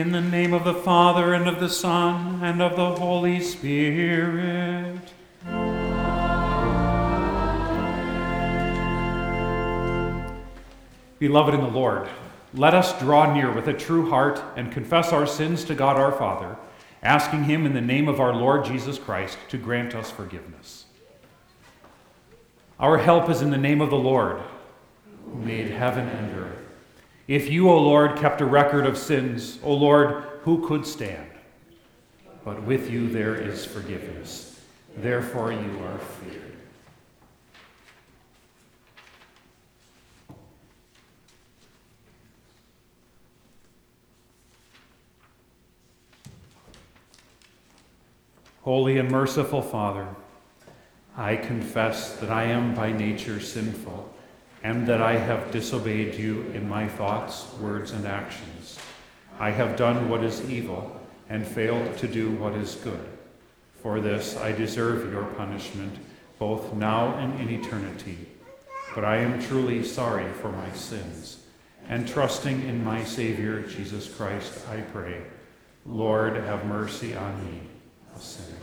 In the name of the Father, and of the Son, and of the Holy Spirit. Beloved in the Lord, let us draw near with a true heart and confess our sins to God our Father, asking Him in the name of our Lord Jesus Christ to grant us forgiveness. Our help is in the name of the Lord, who made heaven and earth. If you, O Lord, kept a record of sins, O Lord, who could stand? But with you there is forgiveness. Therefore you are feared. Holy and merciful Father, I confess that I am by nature sinful and that I have disobeyed you in my thoughts, words, and actions. I have done what is evil and failed to do what is good. For this I deserve your punishment, both now and in eternity. But I am truly sorry for my sins, and trusting in my Savior, Jesus Christ, I pray, Lord, have mercy on me, a sinner.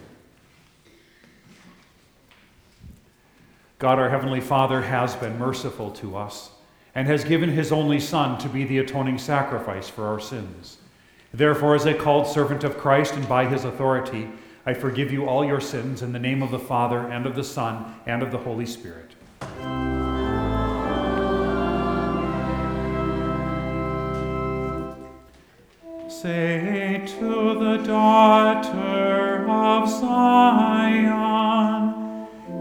God, our Heavenly Father, has been merciful to us and has given his only Son to be the atoning sacrifice for our sins. Therefore, as a called servant of Christ and by his authority, I forgive you all your sins in the name of the Father, and of the Son, and of the Holy Spirit. Say to the daughter of Zion,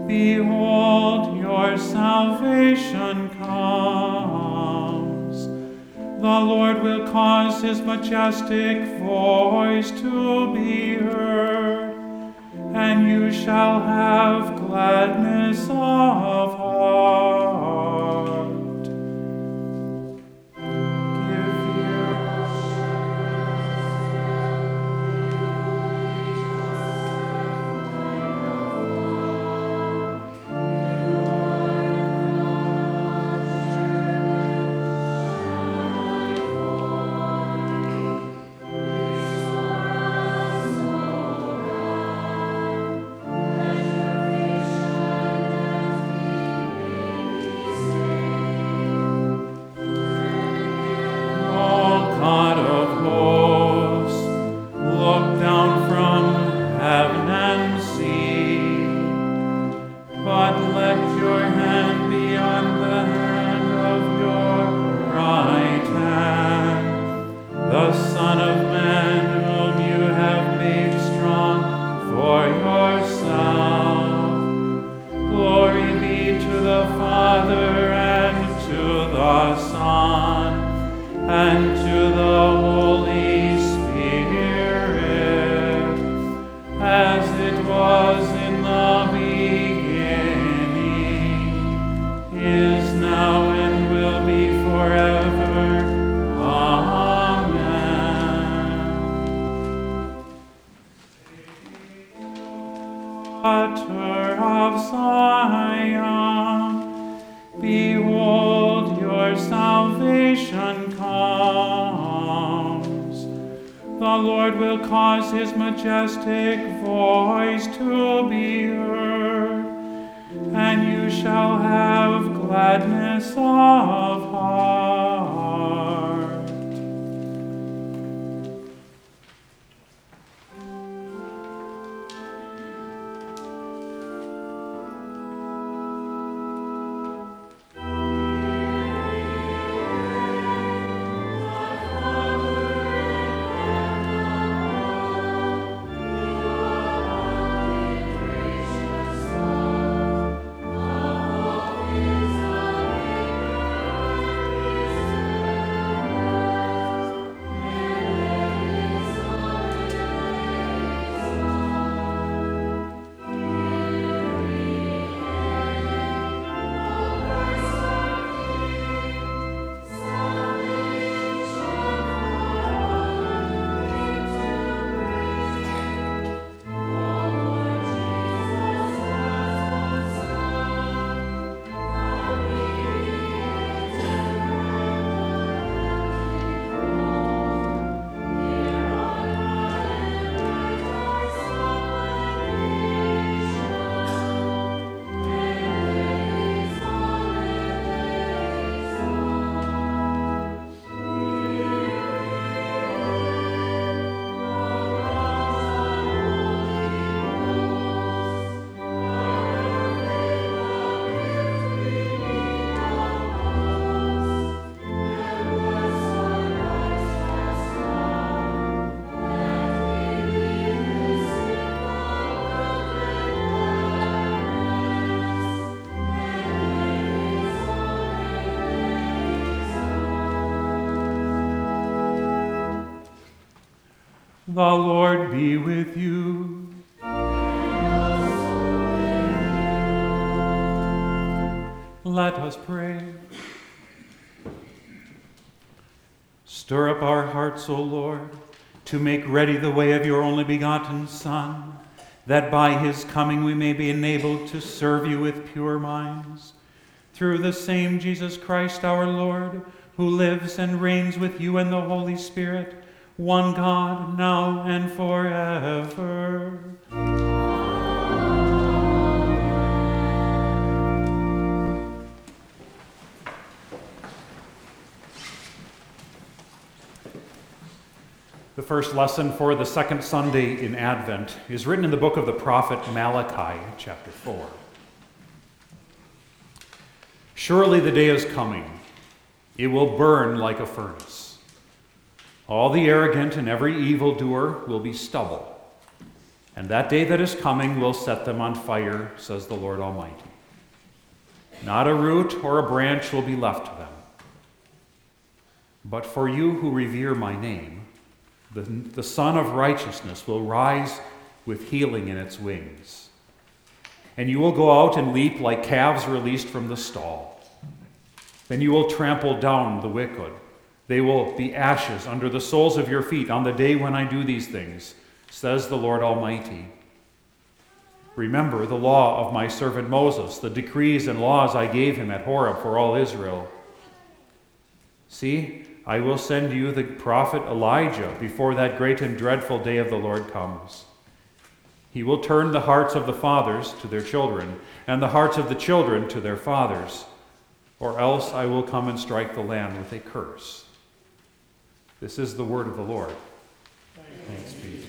Behold, your salvation comes. The Lord will cause his majestic voice to be heard, and you shall have gladness of heart. Take. The Lord be with you. Let us pray. Stir up our hearts, O Lord, to make ready the way of your only begotten Son, that by his coming we may be enabled to serve you with pure minds. Through the same Jesus Christ our Lord, who lives and reigns with you and the Holy Spirit, one God, now and forever. The first lesson for the second Sunday in Advent is written in the book of the prophet Malachi, chapter 4. Surely the day is coming, it will burn like a furnace all the arrogant and every evildoer will be stubble. And that day that is coming will set them on fire, says the Lord Almighty. Not a root or a branch will be left to them. But for you who revere my name, the, the Sun of Righteousness will rise with healing in its wings. And you will go out and leap like calves released from the stall. Then you will trample down the wicked they will be ashes under the soles of your feet on the day when I do these things, says the Lord Almighty. Remember the law of my servant Moses, the decrees and laws I gave him at Horeb for all Israel. See, I will send you the prophet Elijah before that great and dreadful day of the Lord comes. He will turn the hearts of the fathers to their children, and the hearts of the children to their fathers, or else I will come and strike the land with a curse. This is the word of the Lord. Thanks be to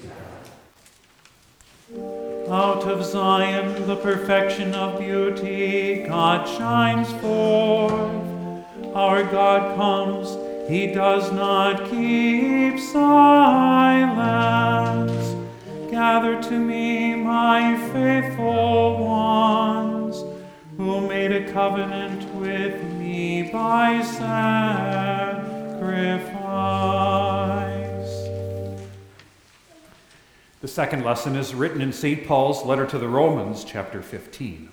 God. Out of Zion, the perfection of beauty, God shines forth. Our God comes, he does not keep silence. Gather to me, my faithful ones, who made a covenant with me by sacrifice. The second lesson is written in St. Paul's letter to the Romans, chapter 15.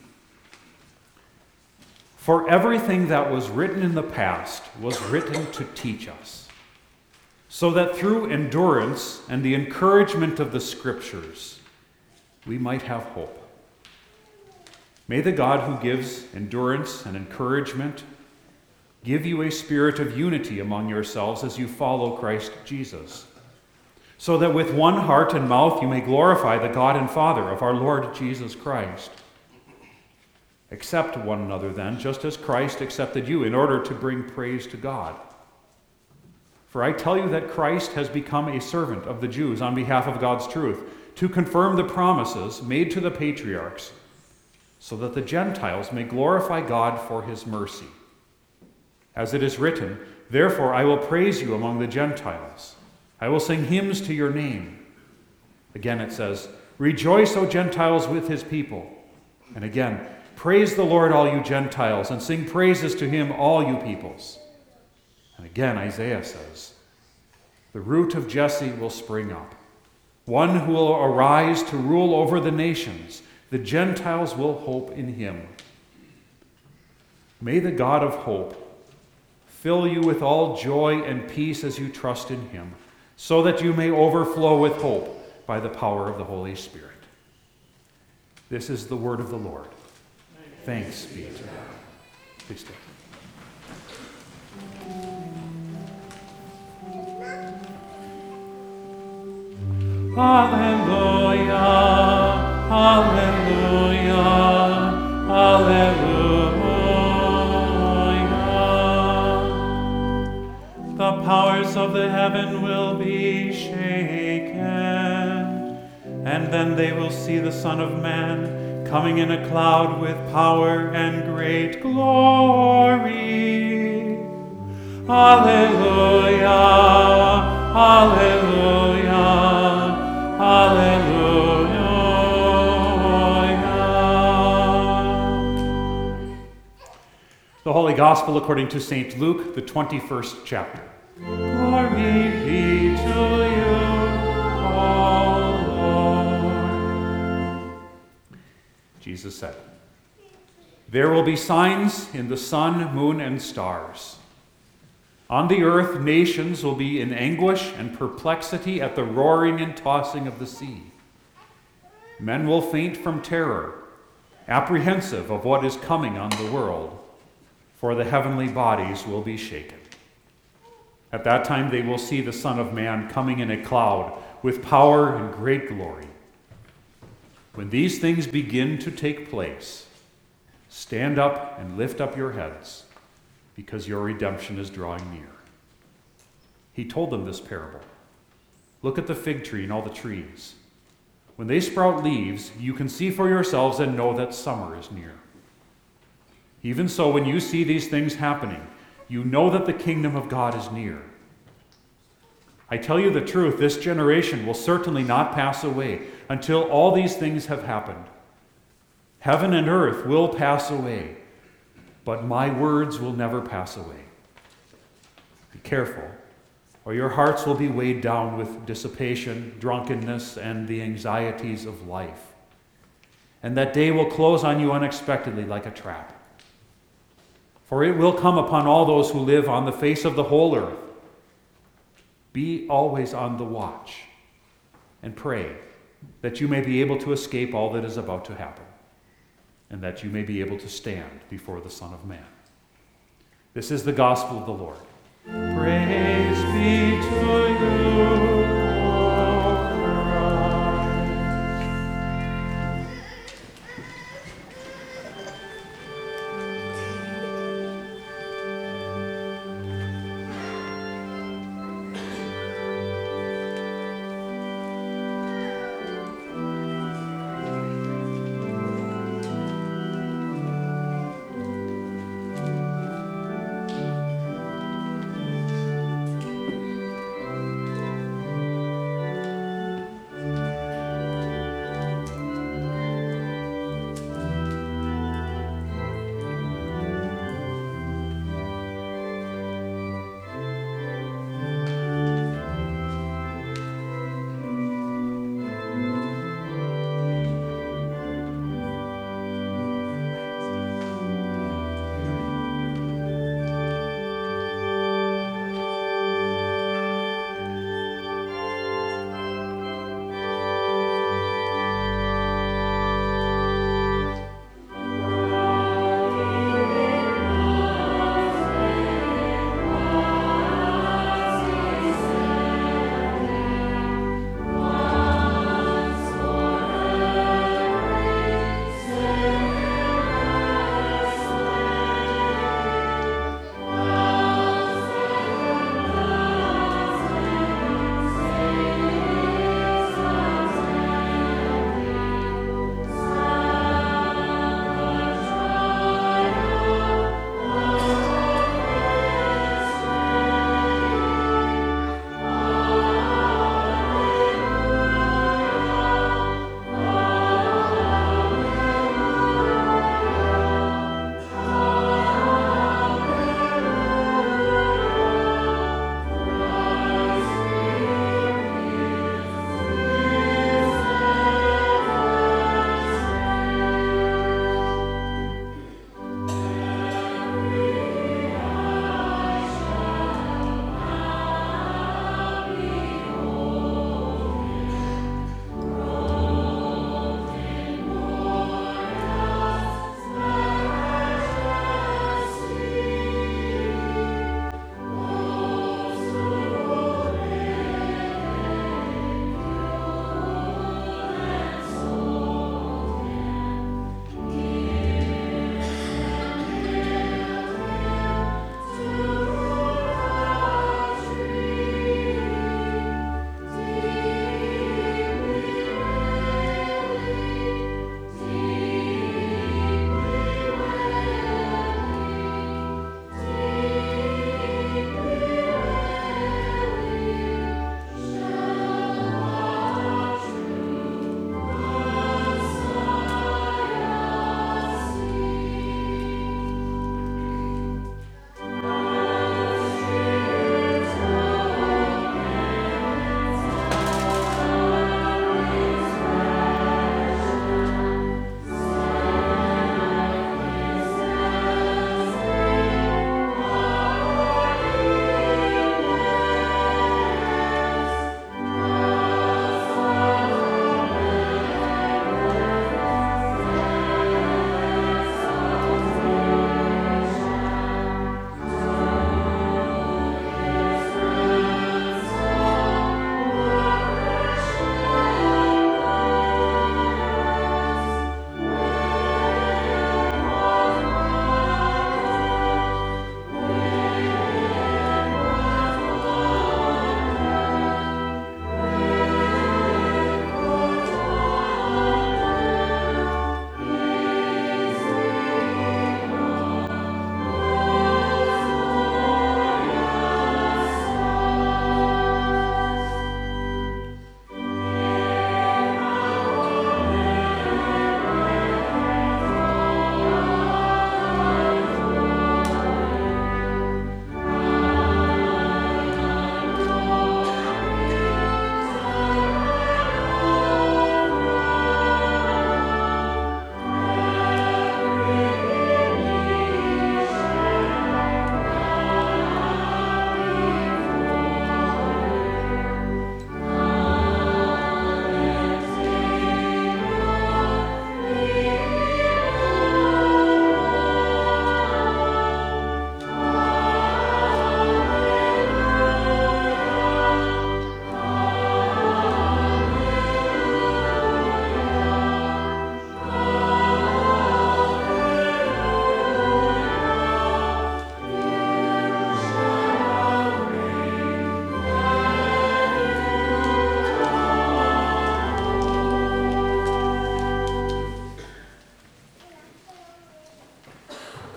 For everything that was written in the past was written to teach us, so that through endurance and the encouragement of the Scriptures, we might have hope. May the God who gives endurance and encouragement give you a spirit of unity among yourselves as you follow Christ Jesus so that with one heart and mouth you may glorify the God and Father of our Lord Jesus Christ. Accept one another then, just as Christ accepted you, in order to bring praise to God. For I tell you that Christ has become a servant of the Jews on behalf of God's truth, to confirm the promises made to the patriarchs, so that the Gentiles may glorify God for his mercy. As it is written, Therefore I will praise you among the Gentiles. I will sing hymns to your name. Again, it says, Rejoice, O Gentiles, with his people. And again, Praise the Lord, all you Gentiles, and sing praises to him, all you peoples. And again, Isaiah says, The root of Jesse will spring up, one who will arise to rule over the nations. The Gentiles will hope in him. May the God of hope fill you with all joy and peace as you trust in him so that you may overflow with hope by the power of the Holy Spirit. This is the word of the Lord. Thanks be to God. Please stand. Hallelujah, hallelujah, hallelujah. Powers of the heaven will be shaken. And then they will see the Son of Man coming in a cloud with power and great glory. Alleluia, Alleluia, Alleluia. The Holy Gospel according to St. Luke, the 21st chapter. Jesus said, There will be signs in the sun, moon, and stars. On the earth, nations will be in anguish and perplexity at the roaring and tossing of the sea. Men will faint from terror, apprehensive of what is coming on the world, for the heavenly bodies will be shaken. At that time, they will see the Son of Man coming in a cloud with power and great glory. When these things begin to take place, stand up and lift up your heads, because your redemption is drawing near. He told them this parable Look at the fig tree and all the trees. When they sprout leaves, you can see for yourselves and know that summer is near. Even so, when you see these things happening, you know that the kingdom of God is near. I tell you the truth, this generation will certainly not pass away until all these things have happened. Heaven and earth will pass away, but my words will never pass away. Be careful, or your hearts will be weighed down with dissipation, drunkenness, and the anxieties of life. And that day will close on you unexpectedly like a trap. For it will come upon all those who live on the face of the whole earth. Be always on the watch and pray that you may be able to escape all that is about to happen, and that you may be able to stand before the Son of Man. This is the gospel of the Lord. Praise be to you.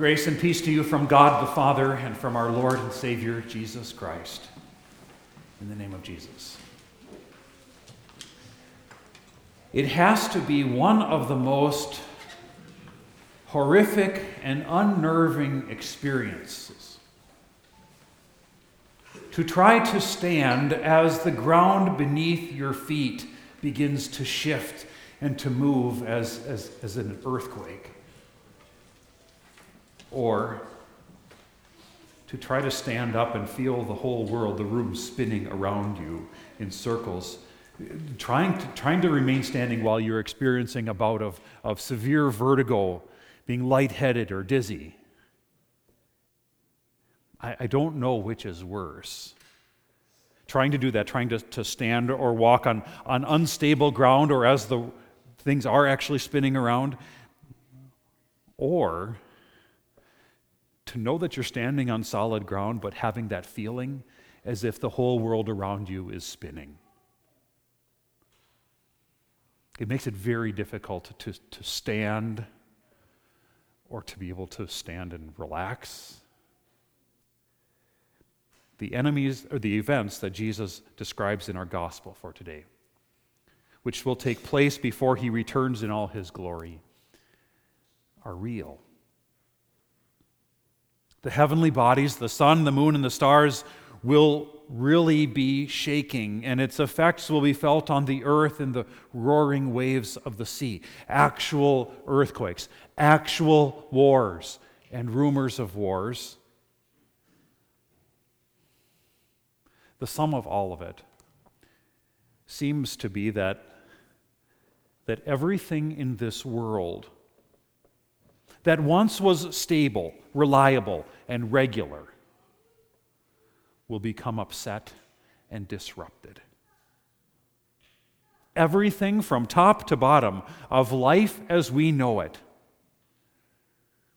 Grace and peace to you from God the Father and from our Lord and Savior Jesus Christ. In the name of Jesus. It has to be one of the most horrific and unnerving experiences to try to stand as the ground beneath your feet begins to shift and to move as, as, as an earthquake or to try to stand up and feel the whole world, the room spinning around you in circles, trying to, trying to remain standing while you're experiencing a bout of, of severe vertigo, being lightheaded or dizzy. I, I don't know which is worse. Trying to do that, trying to, to stand or walk on, on unstable ground or as the things are actually spinning around, or to know that you're standing on solid ground, but having that feeling as if the whole world around you is spinning. It makes it very difficult to, to stand or to be able to stand and relax. The enemies or the events that Jesus describes in our gospel for today, which will take place before he returns in all his glory, are real. The heavenly bodies, the sun, the moon, and the stars, will really be shaking, and its effects will be felt on the earth in the roaring waves of the sea. Actual earthquakes, actual wars, and rumors of wars. The sum of all of it seems to be that, that everything in this world that once was stable, reliable, and regular will become upset and disrupted. Everything from top to bottom of life as we know it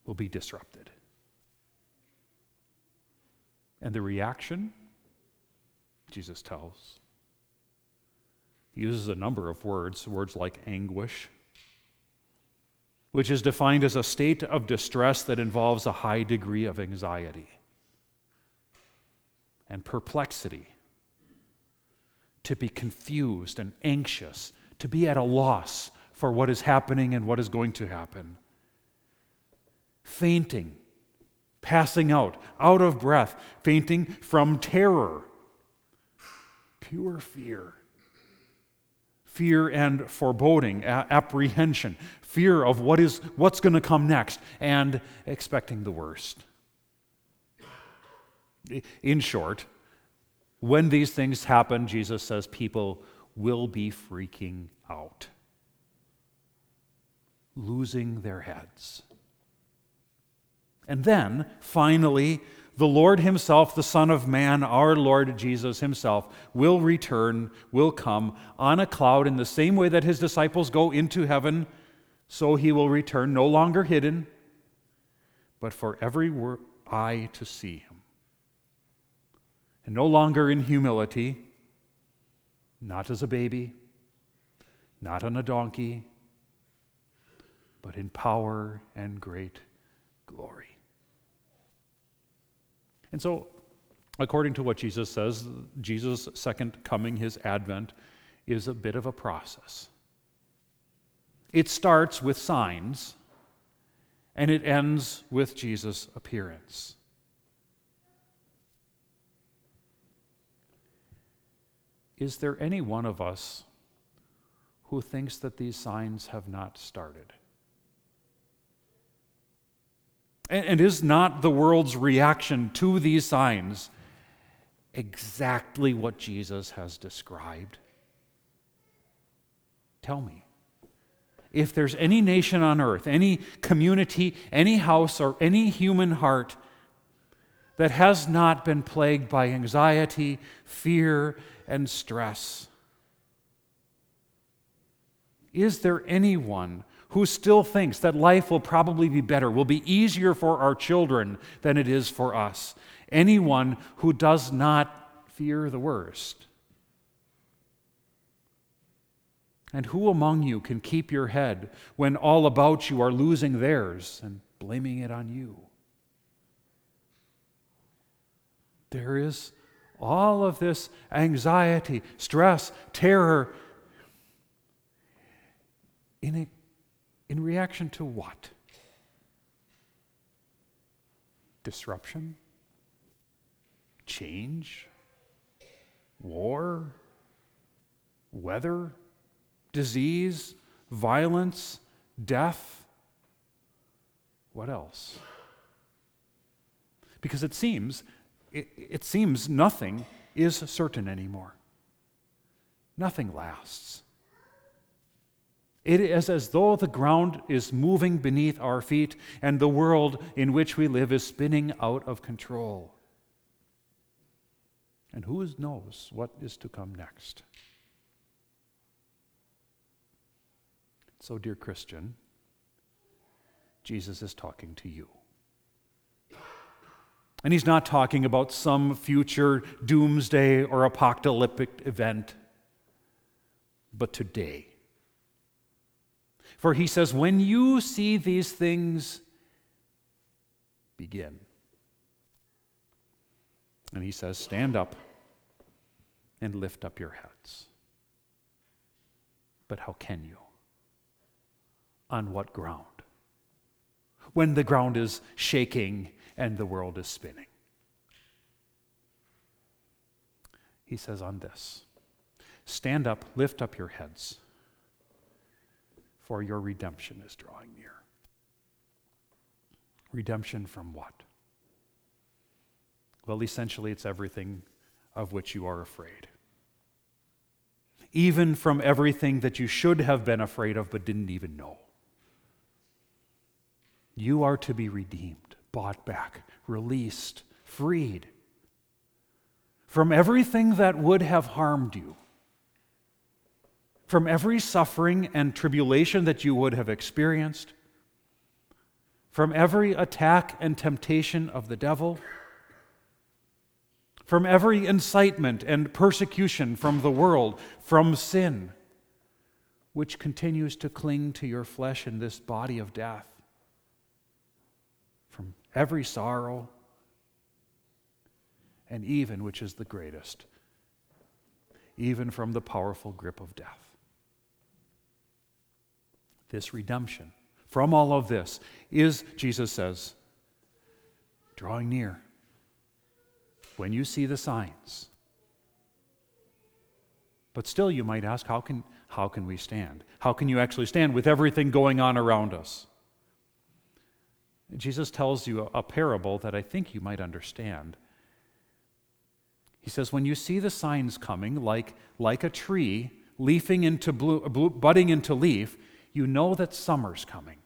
will be disrupted. And the reaction, Jesus tells, he uses a number of words, words like anguish which is defined as a state of distress that involves a high degree of anxiety and perplexity, to be confused and anxious, to be at a loss for what is happening and what is going to happen, fainting, passing out, out of breath, fainting from terror, pure fear fear and foreboding, apprehension, fear of what is what's going to come next, and expecting the worst. In short, when these things happen, Jesus says people will be freaking out, losing their heads. And then, finally, the Lord Himself, the Son of Man, our Lord Jesus Himself, will return, will come on a cloud in the same way that His disciples go into heaven, so He will return, no longer hidden, but for every eye to see Him. And no longer in humility, not as a baby, not on a donkey, but in power and great glory. And so, according to what Jesus says, Jesus' second coming, his advent, is a bit of a process. It starts with signs, and it ends with Jesus' appearance. Is there any one of us who thinks that these signs have not started? And, is not the world's reaction to these signs exactly what Jesus has described? Tell me. If there's any nation on earth, any community, any house, or any human heart that has not been plagued by anxiety, fear, and stress, is there anyone who still thinks that life will probably be better, will be easier for our children than it is for us. Anyone who does not fear the worst. And who among you can keep your head when all about you are losing theirs and blaming it on you? There is all of this anxiety, stress, terror. In, a, in reaction to what? Disruption? Change? War? Weather? Disease? Violence? Death? What else? Because it seems it, it seems nothing is certain anymore. Nothing lasts. It is as though the ground is moving beneath our feet and the world in which we live is spinning out of control. And who knows what is to come next? So, dear Christian, Jesus is talking to you. And he's not talking about some future doomsday or apocalyptic event, but today. For he says, when you see these things, begin. And he says, stand up and lift up your heads. But how can you? On what ground? When the ground is shaking and the world is spinning. He says on this Stand up, lift up your heads, for your redemption is drawing near. Redemption from what? Well, essentially, it's everything of which you are afraid. Even from everything that you should have been afraid of but didn't even know. You are to be redeemed bought back, released, freed from everything that would have harmed you, from every suffering and tribulation that you would have experienced, from every attack and temptation of the devil, from every incitement and persecution from the world, from sin, which continues to cling to your flesh in this body of death every sorrow, and even, which is the greatest, even from the powerful grip of death. This redemption from all of this is, Jesus says, drawing near. When you see the signs. But still, you might ask, how can, how can we stand? How can you actually stand with everything going on around us? Jesus tells you a parable that I think you might understand. He says, When you see the signs coming, like, like a tree leafing into blue, blue, budding into leaf, you know that summer's coming,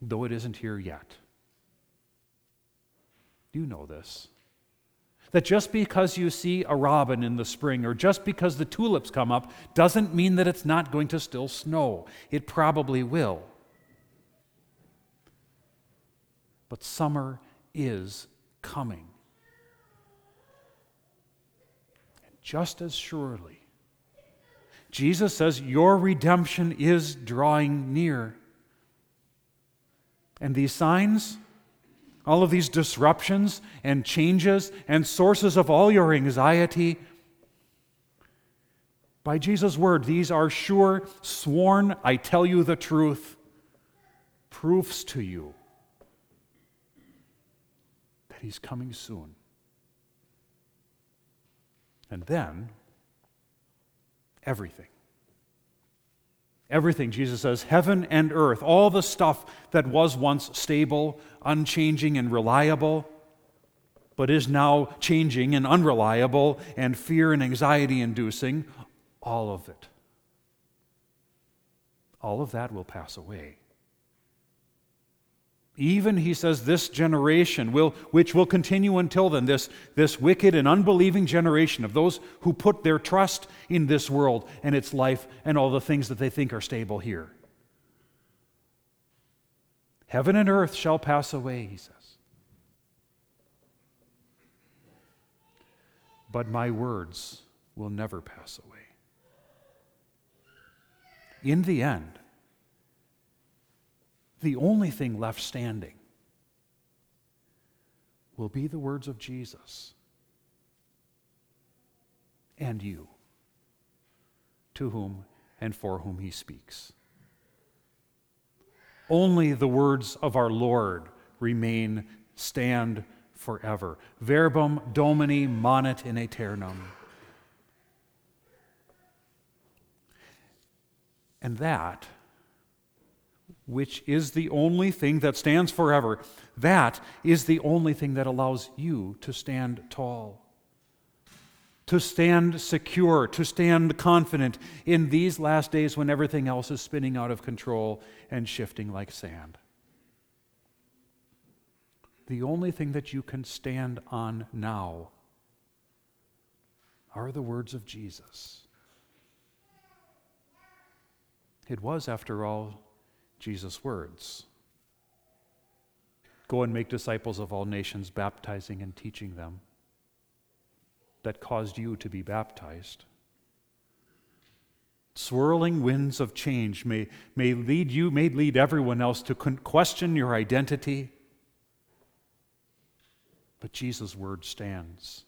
though it isn't here yet. You know this. That just because you see a robin in the spring or just because the tulips come up doesn't mean that it's not going to still snow. It probably will. But summer is coming. And just as surely, Jesus says, Your redemption is drawing near. And these signs, all of these disruptions and changes and sources of all your anxiety, by Jesus' word, these are sure, sworn, I tell you the truth, proofs to you He's coming soon. And then, everything. Everything, Jesus says, heaven and earth, all the stuff that was once stable, unchanging, and reliable, but is now changing and unreliable and fear and anxiety inducing, all of it. All of that will pass away. Even, he says, this generation, will, which will continue until then, this, this wicked and unbelieving generation of those who put their trust in this world and its life and all the things that they think are stable here. Heaven and earth shall pass away, he says. But my words will never pass away. In the end, the only thing left standing will be the words of Jesus and you, to whom and for whom he speaks. Only the words of our Lord remain, stand forever. Verbum Domini manet in aeternum. And that, which is the only thing that stands forever, that is the only thing that allows you to stand tall, to stand secure, to stand confident in these last days when everything else is spinning out of control and shifting like sand. The only thing that you can stand on now are the words of Jesus. It was, after all, Jesus' words Go and make disciples of all nations, baptizing and teaching them, that caused you to be baptized. Swirling winds of change may, may lead you, may lead everyone else to question your identity. But Jesus' word stands.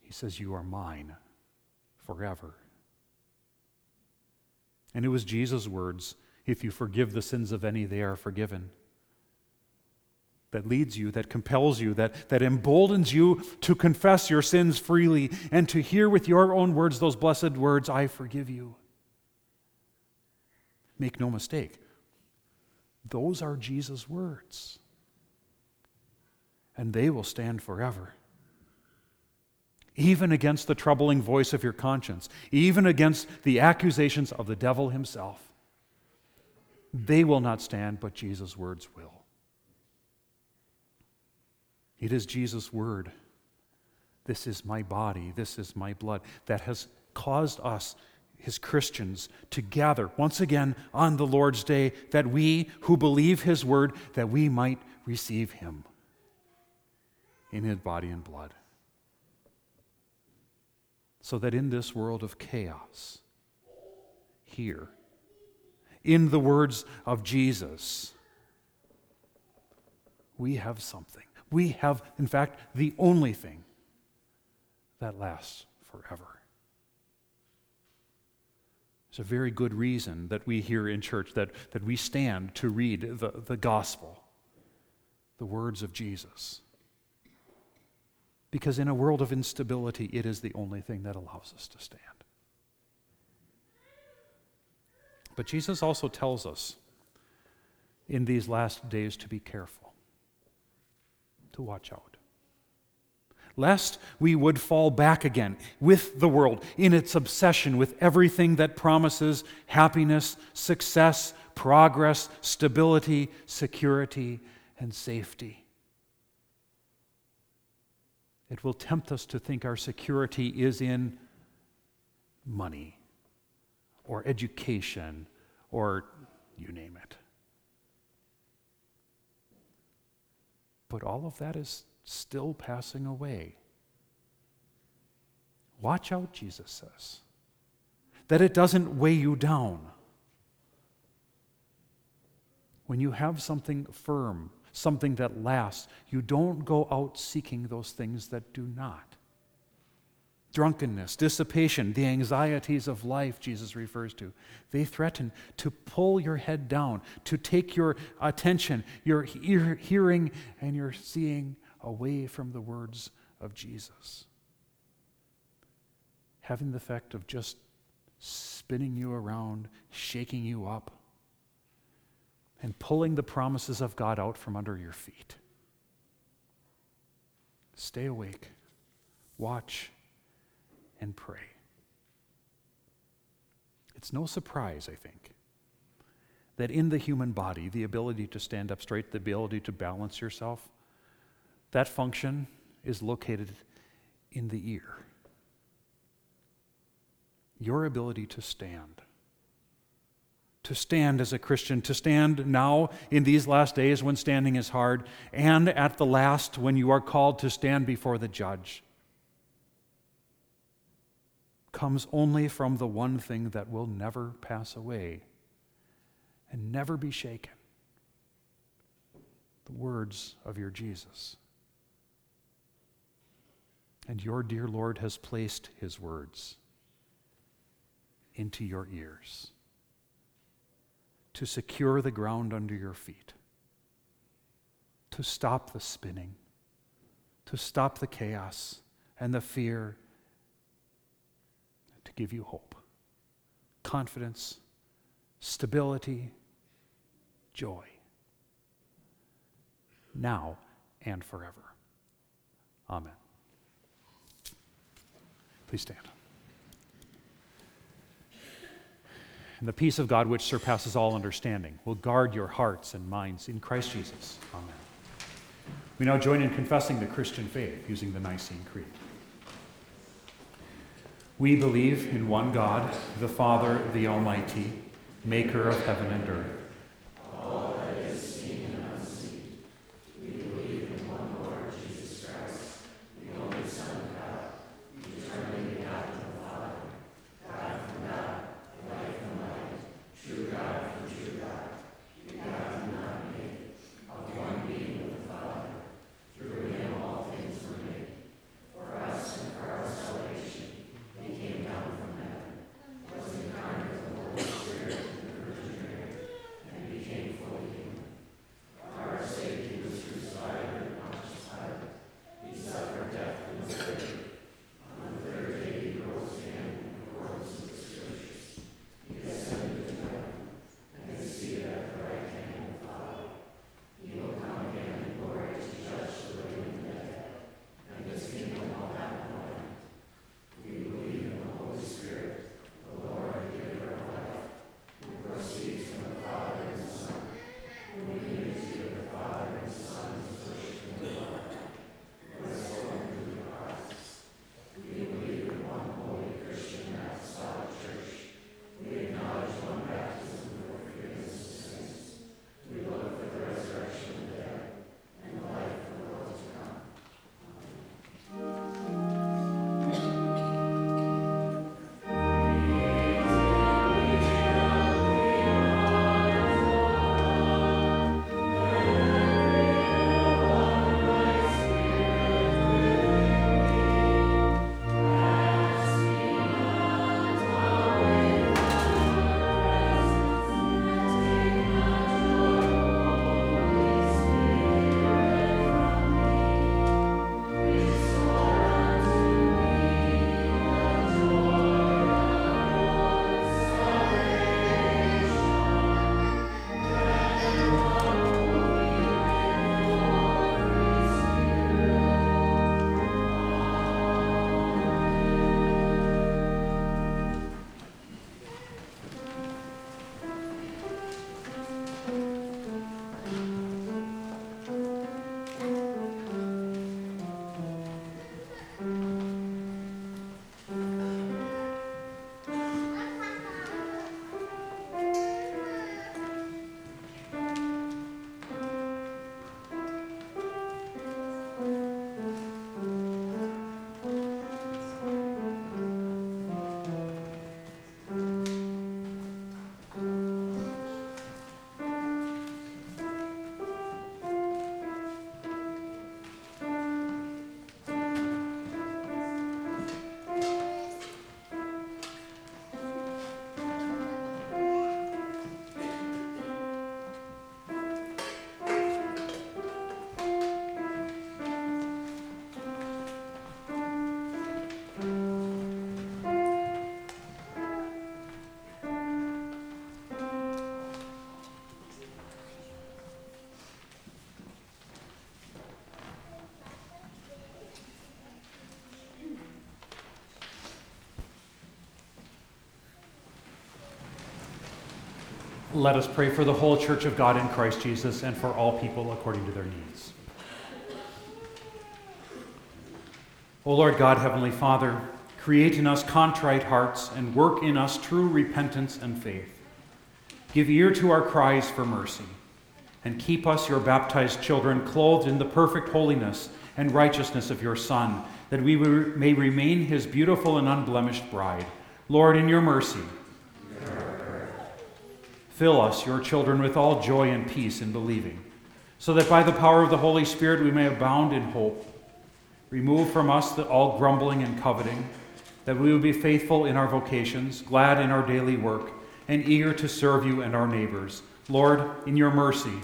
He says, You are mine forever. And it was Jesus' words if you forgive the sins of any, they are forgiven. That leads you, that compels you, that, that emboldens you to confess your sins freely and to hear with your own words those blessed words, I forgive you. Make no mistake, those are Jesus' words. And they will stand forever even against the troubling voice of your conscience, even against the accusations of the devil himself. Hmm. They will not stand, but Jesus' words will. It is Jesus' word. This is my body, this is my blood, that has caused us, his Christians, to gather once again on the Lord's day, that we who believe his word, that we might receive him in his body and blood so that in this world of chaos, here, in the words of Jesus, we have something. We have, in fact, the only thing that lasts forever. It's a very good reason that we here in church, that, that we stand to read the, the gospel, the words of Jesus. Because in a world of instability, it is the only thing that allows us to stand. But Jesus also tells us in these last days to be careful, to watch out. Lest we would fall back again with the world in its obsession with everything that promises happiness, success, progress, stability, security, and safety. It will tempt us to think our security is in money or education or you name it. But all of that is still passing away. Watch out, Jesus says, that it doesn't weigh you down. When you have something firm, something that lasts. You don't go out seeking those things that do not. Drunkenness, dissipation, the anxieties of life, Jesus refers to, they threaten to pull your head down, to take your attention, your hearing, and your seeing away from the words of Jesus. Having the effect of just spinning you around, shaking you up and pulling the promises of God out from under your feet. Stay awake, watch, and pray. It's no surprise, I think, that in the human body, the ability to stand up straight, the ability to balance yourself, that function is located in the ear. Your ability to stand to stand as a Christian, to stand now in these last days when standing is hard, and at the last when you are called to stand before the judge, comes only from the one thing that will never pass away and never be shaken the words of your Jesus. And your dear Lord has placed his words into your ears to secure the ground under your feet, to stop the spinning, to stop the chaos and the fear, give you hope, confidence, stability, joy, now and forever. Amen. Please stand. And the peace of God, which surpasses all understanding, will guard your hearts and minds in Christ Jesus. Amen. We now join in confessing the Christian faith using the Nicene Creed. We believe in one God, the Father, the Almighty, maker of heaven and earth Let us pray for the whole church of God in Christ Jesus and for all people according to their needs. O Lord God, Heavenly Father, create in us contrite hearts and work in us true repentance and faith. Give ear to our cries for mercy and keep us, your baptized children, clothed in the perfect holiness and righteousness of your Son, that we may remain his beautiful and unblemished bride. Lord, in your mercy, Fill us, your children, with all joy and peace in believing, so that by the power of the Holy Spirit we may abound in hope. Remove from us the, all grumbling and coveting, that we would be faithful in our vocations, glad in our daily work, and eager to serve you and our neighbors. Lord, in your mercy,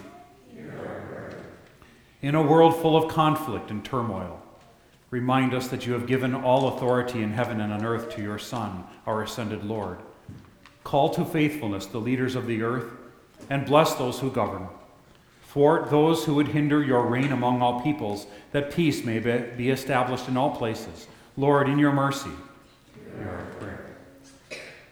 in a world full of conflict and turmoil, remind us that you have given all authority in heaven and on earth to your Son, our ascended Lord. Call to faithfulness the leaders of the earth, and bless those who govern. Thwart those who would hinder your reign among all peoples, that peace may be established in all places. Lord, in your mercy,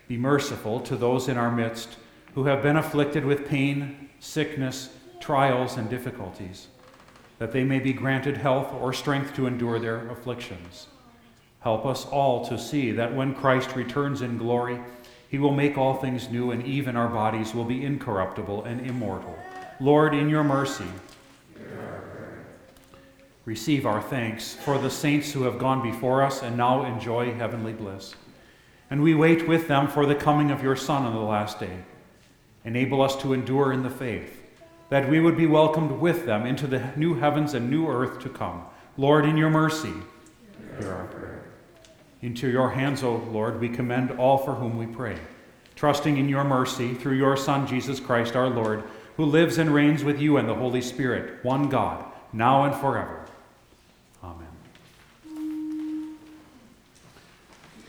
be merciful to those in our midst who have been afflicted with pain, sickness, trials, and difficulties that they may be granted health or strength to endure their afflictions. Help us all to see that when Christ returns in glory, he will make all things new, and even our bodies will be incorruptible and immortal. Lord, in your mercy, receive our thanks for the saints who have gone before us and now enjoy heavenly bliss. And we wait with them for the coming of your Son on the last day. Enable us to endure in the faith that we would be welcomed with them into the new heavens and new earth to come. Lord, in your mercy, hear our prayer. Into your hands, O Lord, we commend all for whom we pray, trusting in your mercy through your Son, Jesus Christ our Lord, who lives and reigns with you and the Holy Spirit, one God, now and forever. Amen.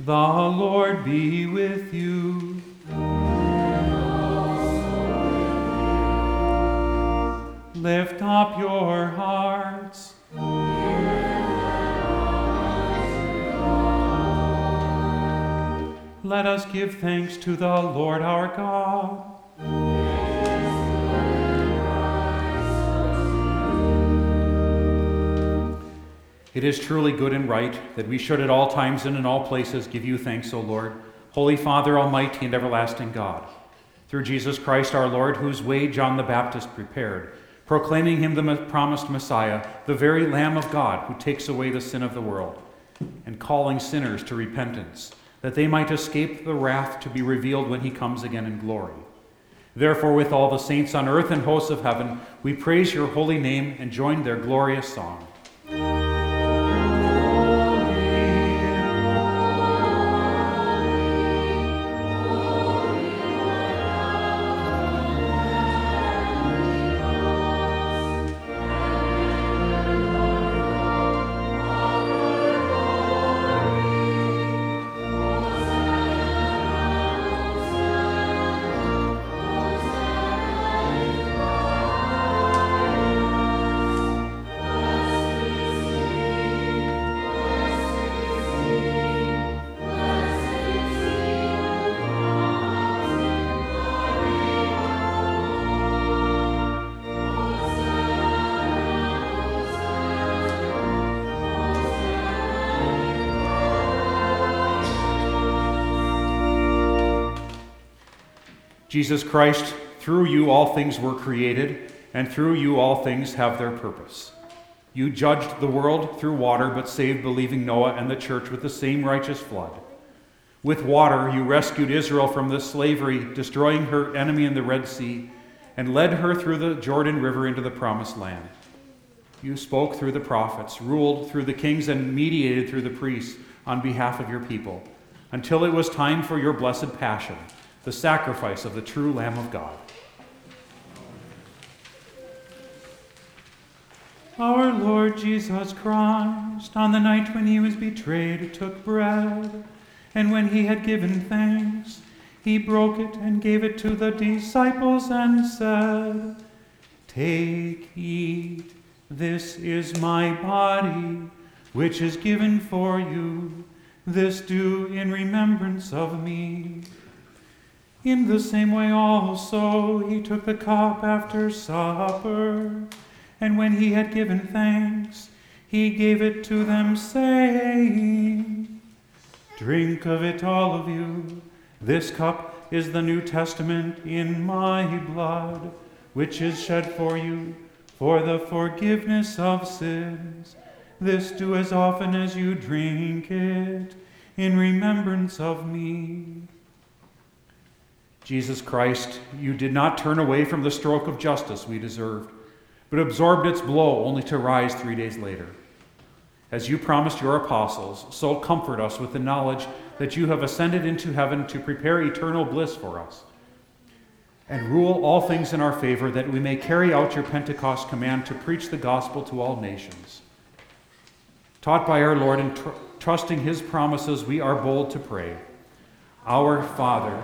The Lord be with you. Lift up your hearts. Let us give thanks to the Lord our God. It is truly good and right that we should at all times and in all places give you thanks, O Lord, Holy Father, Almighty and everlasting God, through Jesus Christ our Lord, whose way John the Baptist prepared proclaiming him the promised Messiah, the very Lamb of God who takes away the sin of the world, and calling sinners to repentance, that they might escape the wrath to be revealed when he comes again in glory. Therefore, with all the saints on earth and hosts of heaven, we praise your holy name and join their glorious song. Jesus Christ, through you all things were created, and through you all things have their purpose. You judged the world through water, but saved believing Noah and the church with the same righteous flood. With water, you rescued Israel from the slavery, destroying her enemy in the Red Sea, and led her through the Jordan River into the promised land. You spoke through the prophets, ruled through the kings, and mediated through the priests on behalf of your people, until it was time for your blessed passion the sacrifice of the true Lamb of God. Our Lord Jesus Christ, on the night when he was betrayed, took bread, and when he had given thanks, he broke it and gave it to the disciples and said, Take, eat, this is my body, which is given for you. This do in remembrance of me. In the same way also he took the cup after supper, and when he had given thanks, he gave it to them, saying, Drink of it, all of you. This cup is the New Testament in my blood, which is shed for you for the forgiveness of sins. This do as often as you drink it in remembrance of me. Jesus Christ, you did not turn away from the stroke of justice we deserved, but absorbed its blow only to rise three days later. As you promised your apostles, so comfort us with the knowledge that you have ascended into heaven to prepare eternal bliss for us. And rule all things in our favor that we may carry out your Pentecost command to preach the gospel to all nations. Taught by our Lord and tr- trusting his promises, we are bold to pray Our Father,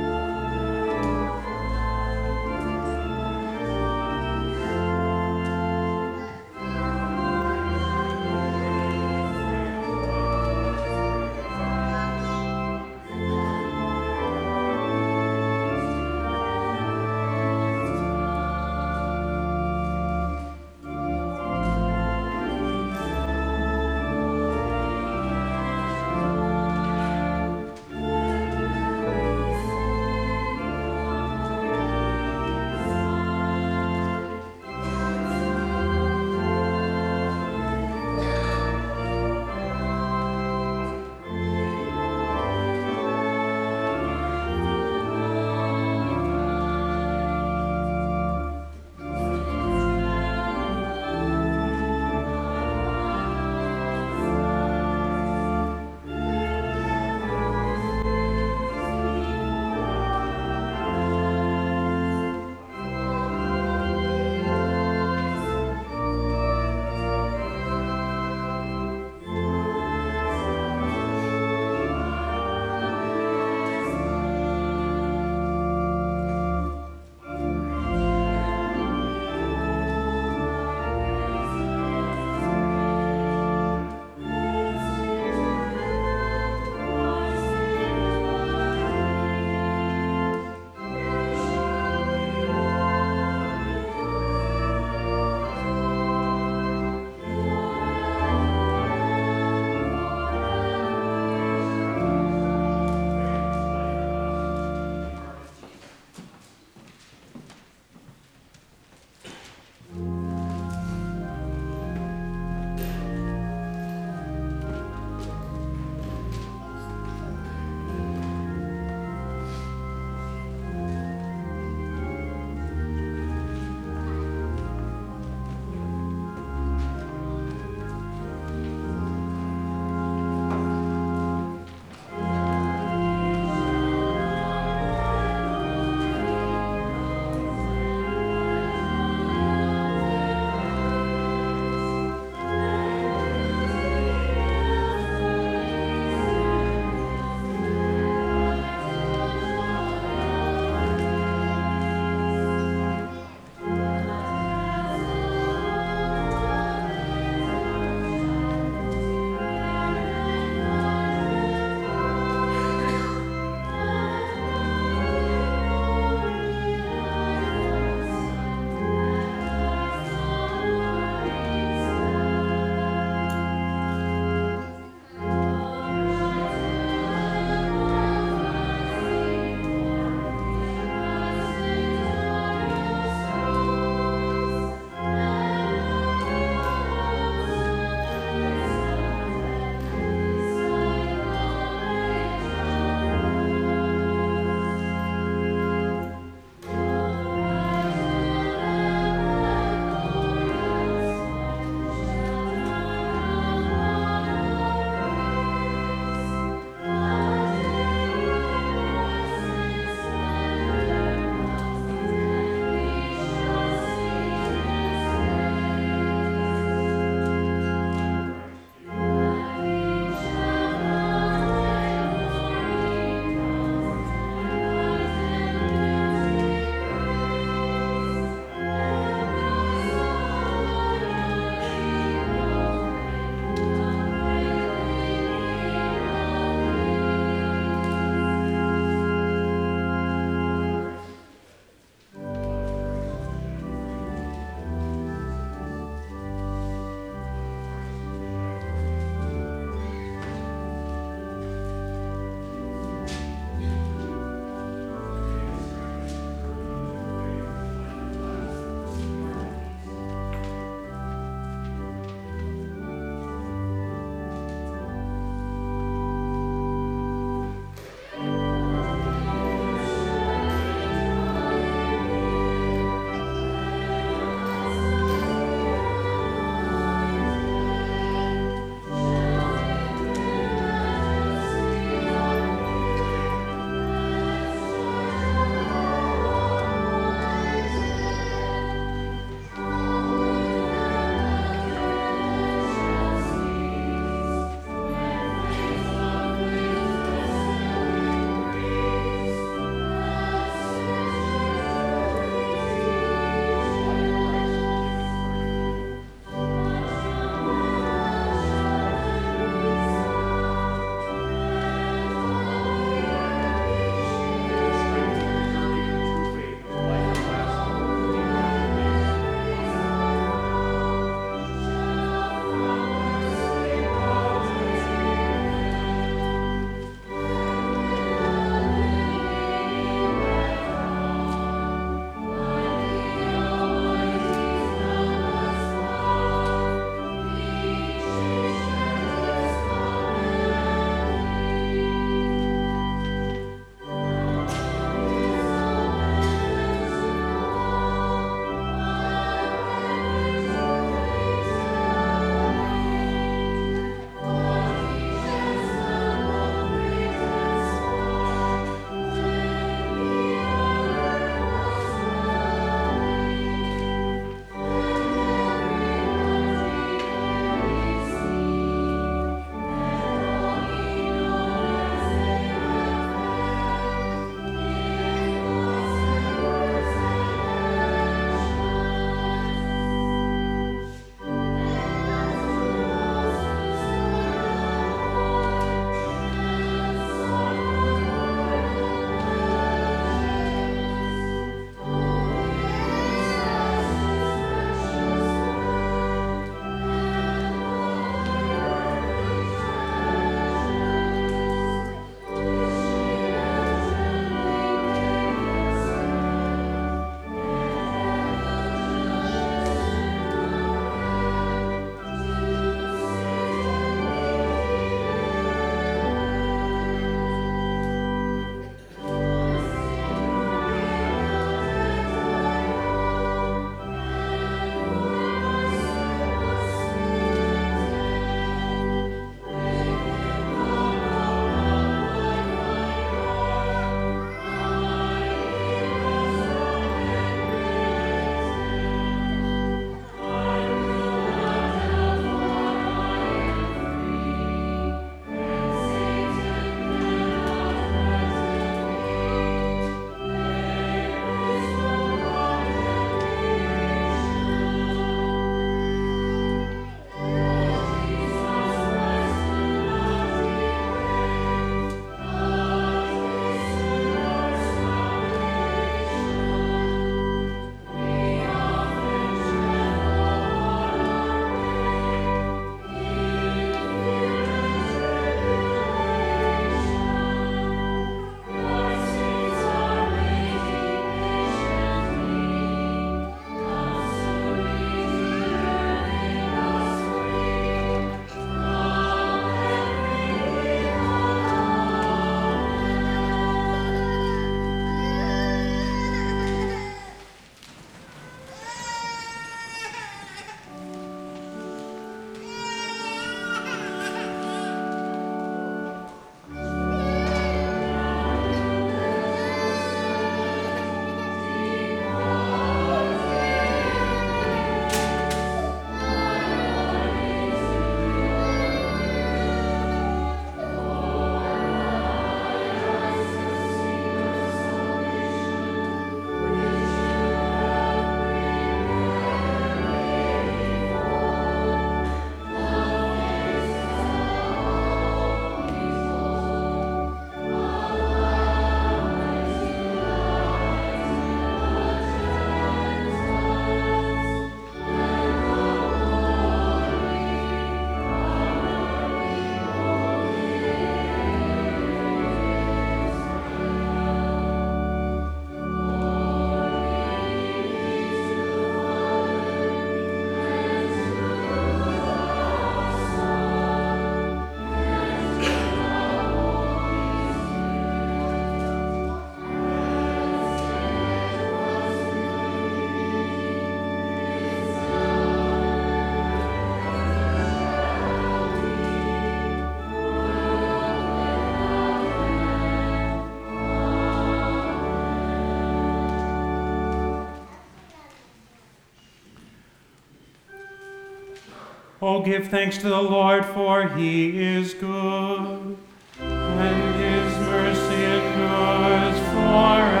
Oh, give thanks to the Lord, for he is good, and his mercy endures forever.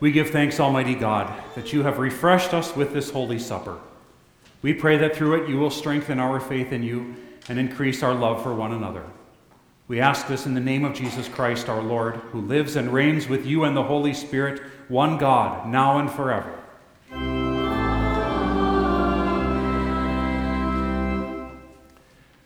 We give thanks, Almighty God, that you have refreshed us with this holy supper. We pray that through it you will strengthen our faith in you and increase our love for one another. We ask this in the name of Jesus Christ our Lord, who lives and reigns with you and the Holy Spirit, one God, now and forever.